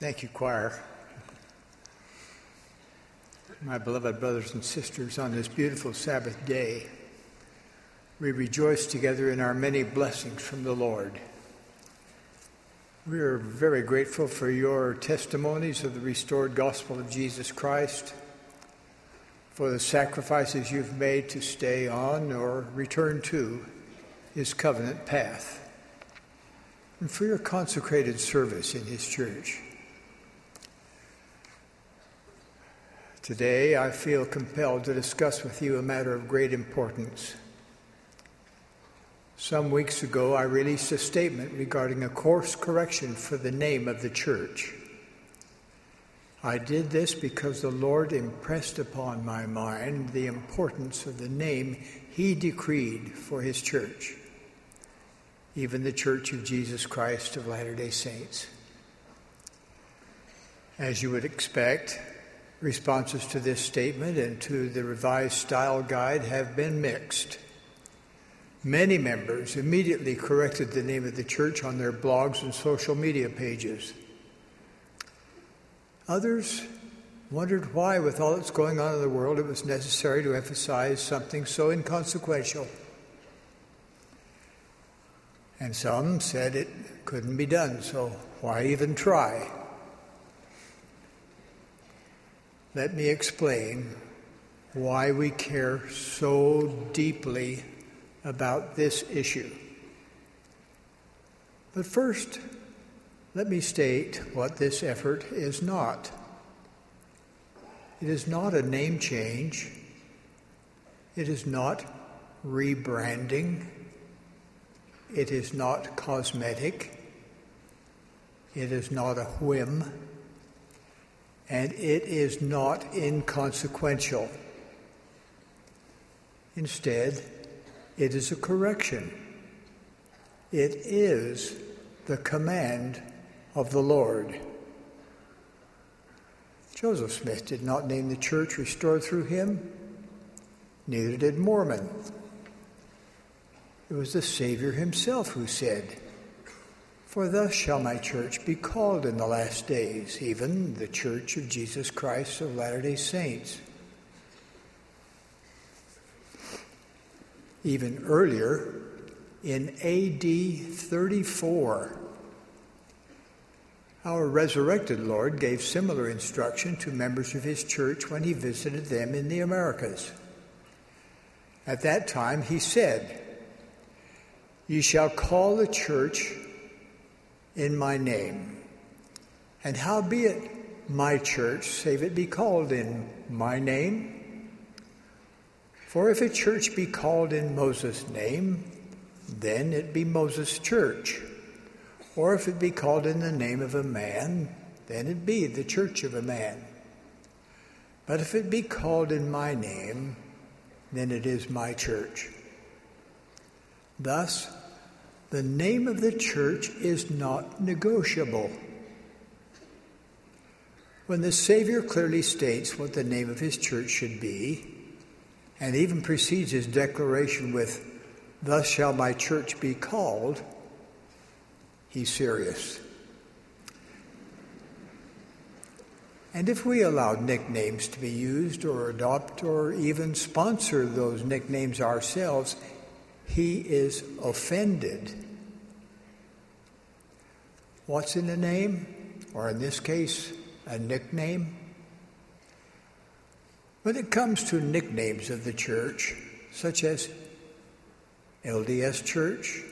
Thank you, choir. My beloved brothers and sisters, on this beautiful Sabbath day, we rejoice together in our many blessings from the Lord. We are very grateful for your testimonies of the restored gospel of Jesus Christ, for the sacrifices you've made to stay on or return to his covenant path, and for your consecrated service in his church. Today, I feel compelled to discuss with you a matter of great importance. Some weeks ago, I released a statement regarding a course correction for the name of the church. I did this because the Lord impressed upon my mind the importance of the name He decreed for His church, even the Church of Jesus Christ of Latter day Saints. As you would expect, Responses to this statement and to the revised style guide have been mixed. Many members immediately corrected the name of the church on their blogs and social media pages. Others wondered why, with all that's going on in the world, it was necessary to emphasize something so inconsequential. And some said it couldn't be done, so why even try? Let me explain why we care so deeply about this issue. But first, let me state what this effort is not. It is not a name change. It is not rebranding. It is not cosmetic. It is not a whim and it is not inconsequential. Instead, it is a correction. It is the command of the Lord. Joseph Smith did not name the church restored through him, neither did Mormon. It was the Savior himself who said, for thus shall my church be called in the last days, even the church of Jesus Christ of Latter day Saints. Even earlier, in AD 34, our resurrected Lord gave similar instruction to members of his church when he visited them in the Americas. At that time, he said, Ye shall call the church in my name. And howbeit my church, save it be called in my name? For if a church be called in Moses' name, then it be Moses' church. Or if it be called in the name of a man, then it be the church of a man. But if it be called in my name, then it is my church. Thus, the name of the church is not negotiable. When the Savior clearly states what the name of his church should be, and even precedes his declaration with, Thus shall my church be called, he's serious. And if we allow nicknames to be used or adopt or even sponsor those nicknames ourselves, he is offended. What's in a name? Or in this case, a nickname? When it comes to nicknames of the church, such as LDS Church,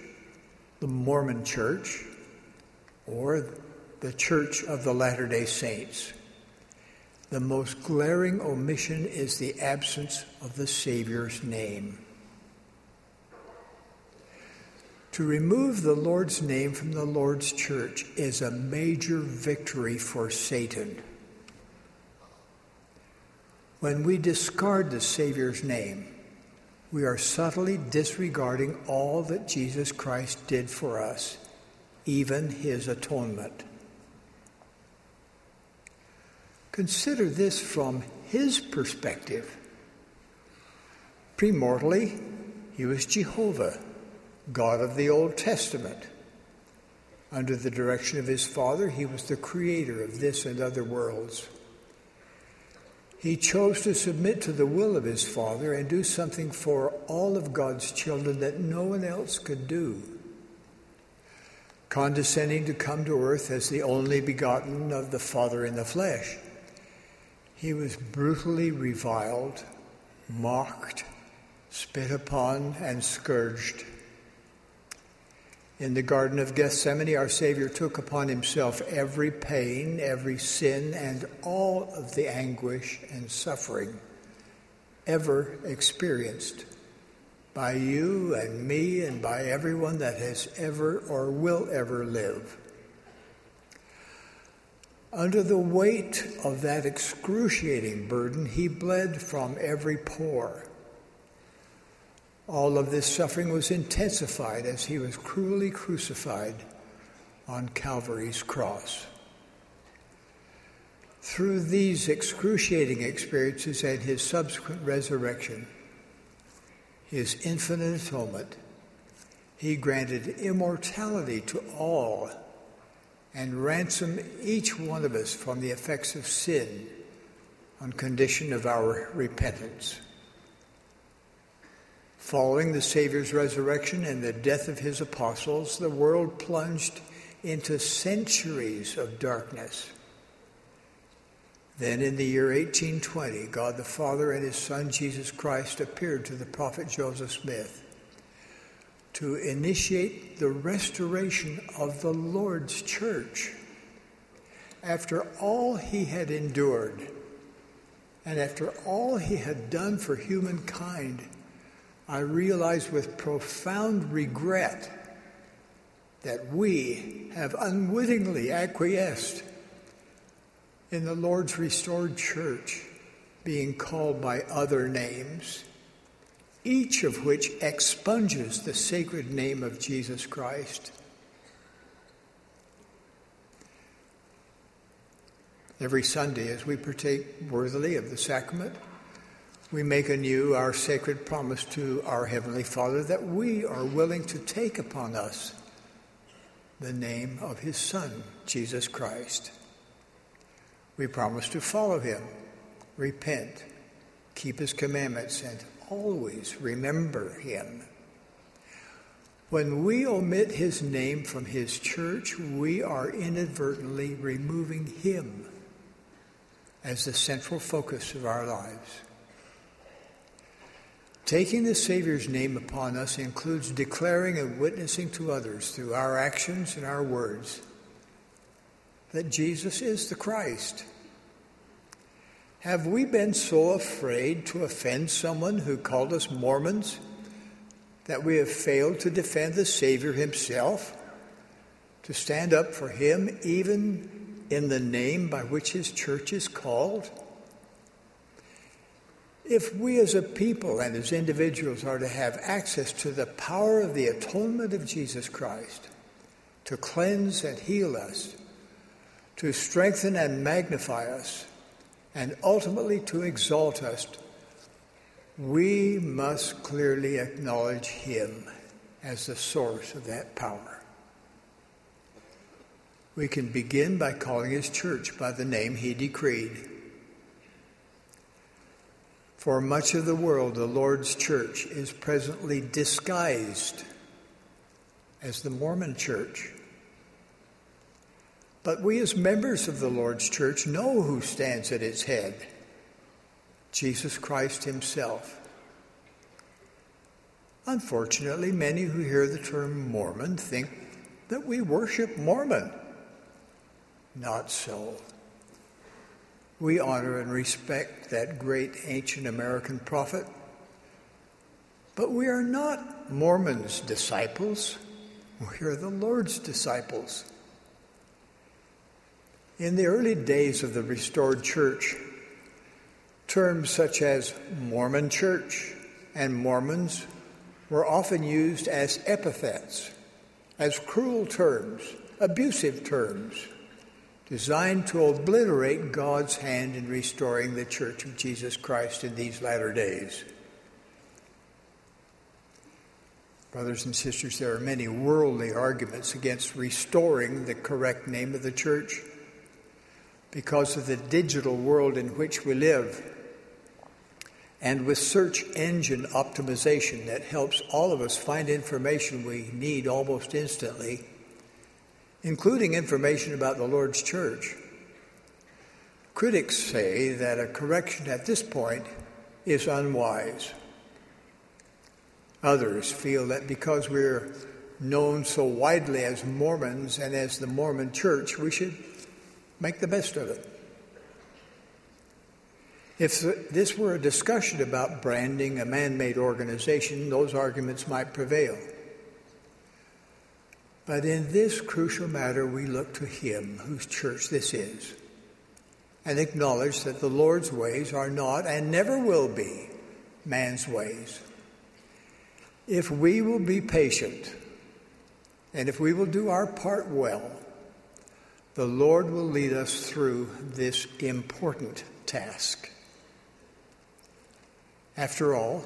the Mormon Church, or the Church of the Latter day Saints, the most glaring omission is the absence of the Savior's name. To remove the Lord's name from the Lord's church is a major victory for Satan. When we discard the Savior's name, we are subtly disregarding all that Jesus Christ did for us, even his atonement. Consider this from his perspective. Premortally, he was Jehovah God of the Old Testament. Under the direction of his Father, he was the creator of this and other worlds. He chose to submit to the will of his Father and do something for all of God's children that no one else could do. Condescending to come to earth as the only begotten of the Father in the flesh, he was brutally reviled, mocked, spit upon, and scourged. In the Garden of Gethsemane, our Savior took upon himself every pain, every sin, and all of the anguish and suffering ever experienced by you and me and by everyone that has ever or will ever live. Under the weight of that excruciating burden, he bled from every pore all of this suffering was intensified as he was cruelly crucified on Calvary's cross. Through these excruciating experiences and his subsequent resurrection, his infinite atonement, he granted immortality to all and ransomed each one of us from the effects of sin on condition of our repentance. Following the Savior's resurrection and the death of his apostles, the world plunged into centuries of darkness. Then, in the year 1820, God the Father and his Son Jesus Christ appeared to the prophet Joseph Smith to initiate the restoration of the Lord's church. After all he had endured, and after all he had done for humankind, I realize with profound regret that we have unwittingly acquiesced in the Lord's restored church being called by other names, each of which expunges the sacred name of Jesus Christ. Every Sunday, as we partake worthily of the sacrament, we make anew our sacred promise to our Heavenly Father that we are willing to take upon us the name of His Son, Jesus Christ. We promise to follow Him, repent, keep His commandments, and always remember Him. When we omit His name from His church, we are inadvertently removing Him as the central focus of our lives. Taking the Savior's name upon us includes declaring and witnessing to others through our actions and our words that Jesus is the Christ. Have we been so afraid to offend someone who called us Mormons that we have failed to defend the Savior himself, to stand up for him even in the name by which his church is called? If we as a people and as individuals are to have access to the power of the atonement of Jesus Christ, to cleanse and heal us, to strengthen and magnify us, and ultimately to exalt us, we must clearly acknowledge Him as the source of that power. We can begin by calling His church by the name He decreed. For much of the world, the Lord's church is presently disguised as the Mormon church. But we, as members of the Lord's church, know who stands at its head Jesus Christ Himself. Unfortunately, many who hear the term Mormon think that we worship Mormon. Not so. We honor and respect that great ancient American prophet. But we are not Mormons' disciples. We are the Lord's disciples. In the early days of the restored church, terms such as Mormon church and Mormons were often used as epithets, as cruel terms, abusive terms designed to obliterate God's hand in restoring the Church of Jesus Christ in these latter days. Brothers and sisters, there are many worldly arguments against restoring the correct name of the church because of the digital world in which we live. And with search engine optimization that helps all of us find information we need almost instantly, including information about the Lord's church. Critics say that a correction at this point is unwise. Others feel that because we're known so widely as Mormons and as the Mormon church, we should make the best of it. If this were a discussion about branding a man made organization, those arguments might prevail. But in this crucial matter, we look to Him whose church this is and acknowledge that the Lord's ways are not and never will be man's ways. If we will be patient and if we will do our part well, the Lord will lead us through this important task. After all,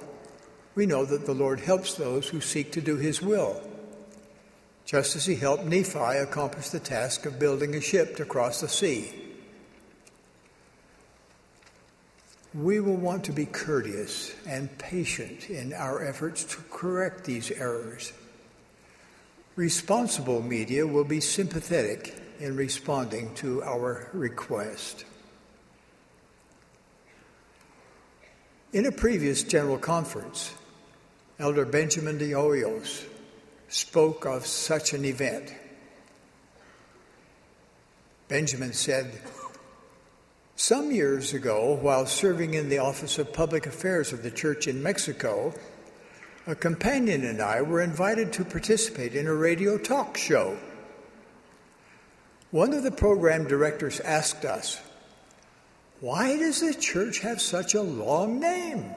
we know that the Lord helps those who seek to do His will, just as He helped Nephi accomplish the task of building a ship to cross the sea. We will want to be courteous and patient in our efforts to correct these errors. Responsible media will be sympathetic in responding to our request. In a previous general conference, Elder Benjamin de Hoyos spoke of such an event. Benjamin said, Some years ago, while serving in the Office of Public Affairs of the Church in Mexico, a companion and I were invited to participate in a radio talk show. One of the program directors asked us, why does the church have such a long name?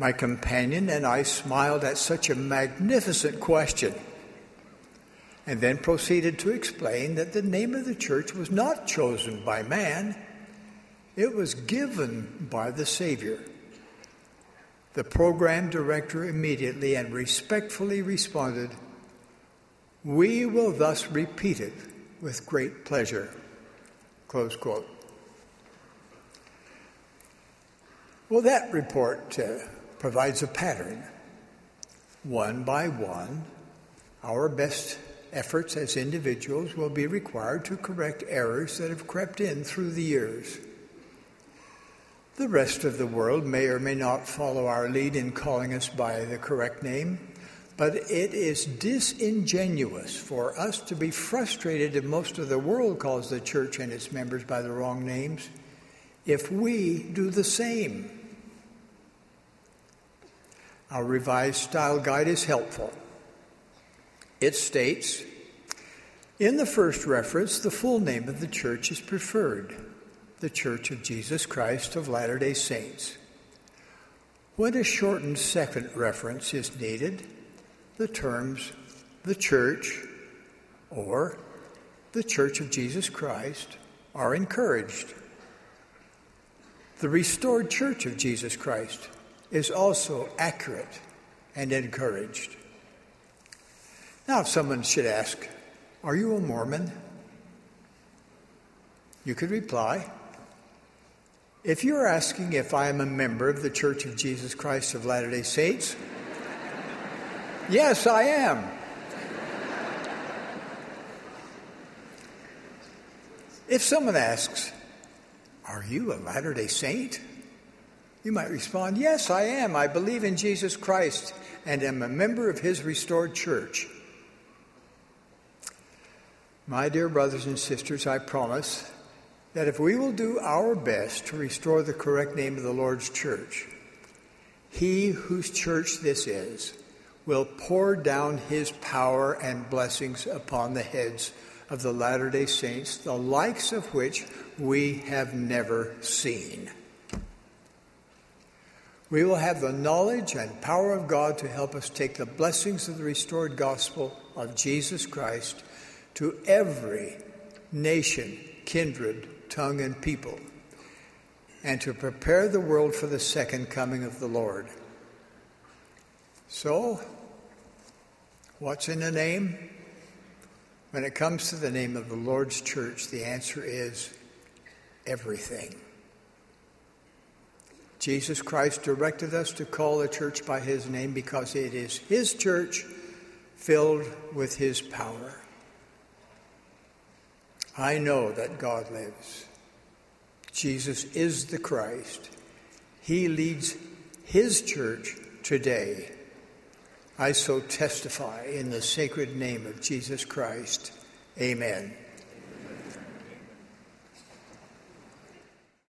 My companion and I smiled at such a magnificent question and then proceeded to explain that the name of the church was not chosen by man, it was given by the Savior. The program director immediately and respectfully responded, We will thus repeat it with great pleasure. Close quote. Well, that report uh, provides a pattern. One by one, our best efforts as individuals will be required to correct errors that have crept in through the years. The rest of the world may or may not follow our lead in calling us by the correct name. But it is disingenuous for us to be frustrated if most of the world calls the church and its members by the wrong names if we do the same. Our revised style guide is helpful. It states In the first reference, the full name of the church is preferred the Church of Jesus Christ of Latter day Saints. When a shortened second reference is needed, the terms the church or the Church of Jesus Christ are encouraged. The restored Church of Jesus Christ is also accurate and encouraged. Now, if someone should ask, Are you a Mormon? You could reply, If you're asking if I am a member of the Church of Jesus Christ of Latter day Saints, Yes, I am. If someone asks, Are you a Latter day Saint? You might respond, Yes, I am. I believe in Jesus Christ and am a member of his restored church. My dear brothers and sisters, I promise that if we will do our best to restore the correct name of the Lord's church, he whose church this is will pour down his power and blessings upon the heads of the Latter day Saints, the likes of which we have never seen. We will have the knowledge and power of God to help us take the blessings of the restored gospel of Jesus Christ to every nation, kindred, tongue, and people, and to prepare the world for the second coming of the Lord. So, what's in a name? When it comes to the name of the Lord's church, the answer is everything. Jesus Christ directed us to call the church by his name because it is his church filled with his power. I know that God lives. Jesus is the Christ. He leads his church today. I so testify in the sacred name of Jesus Christ. Amen.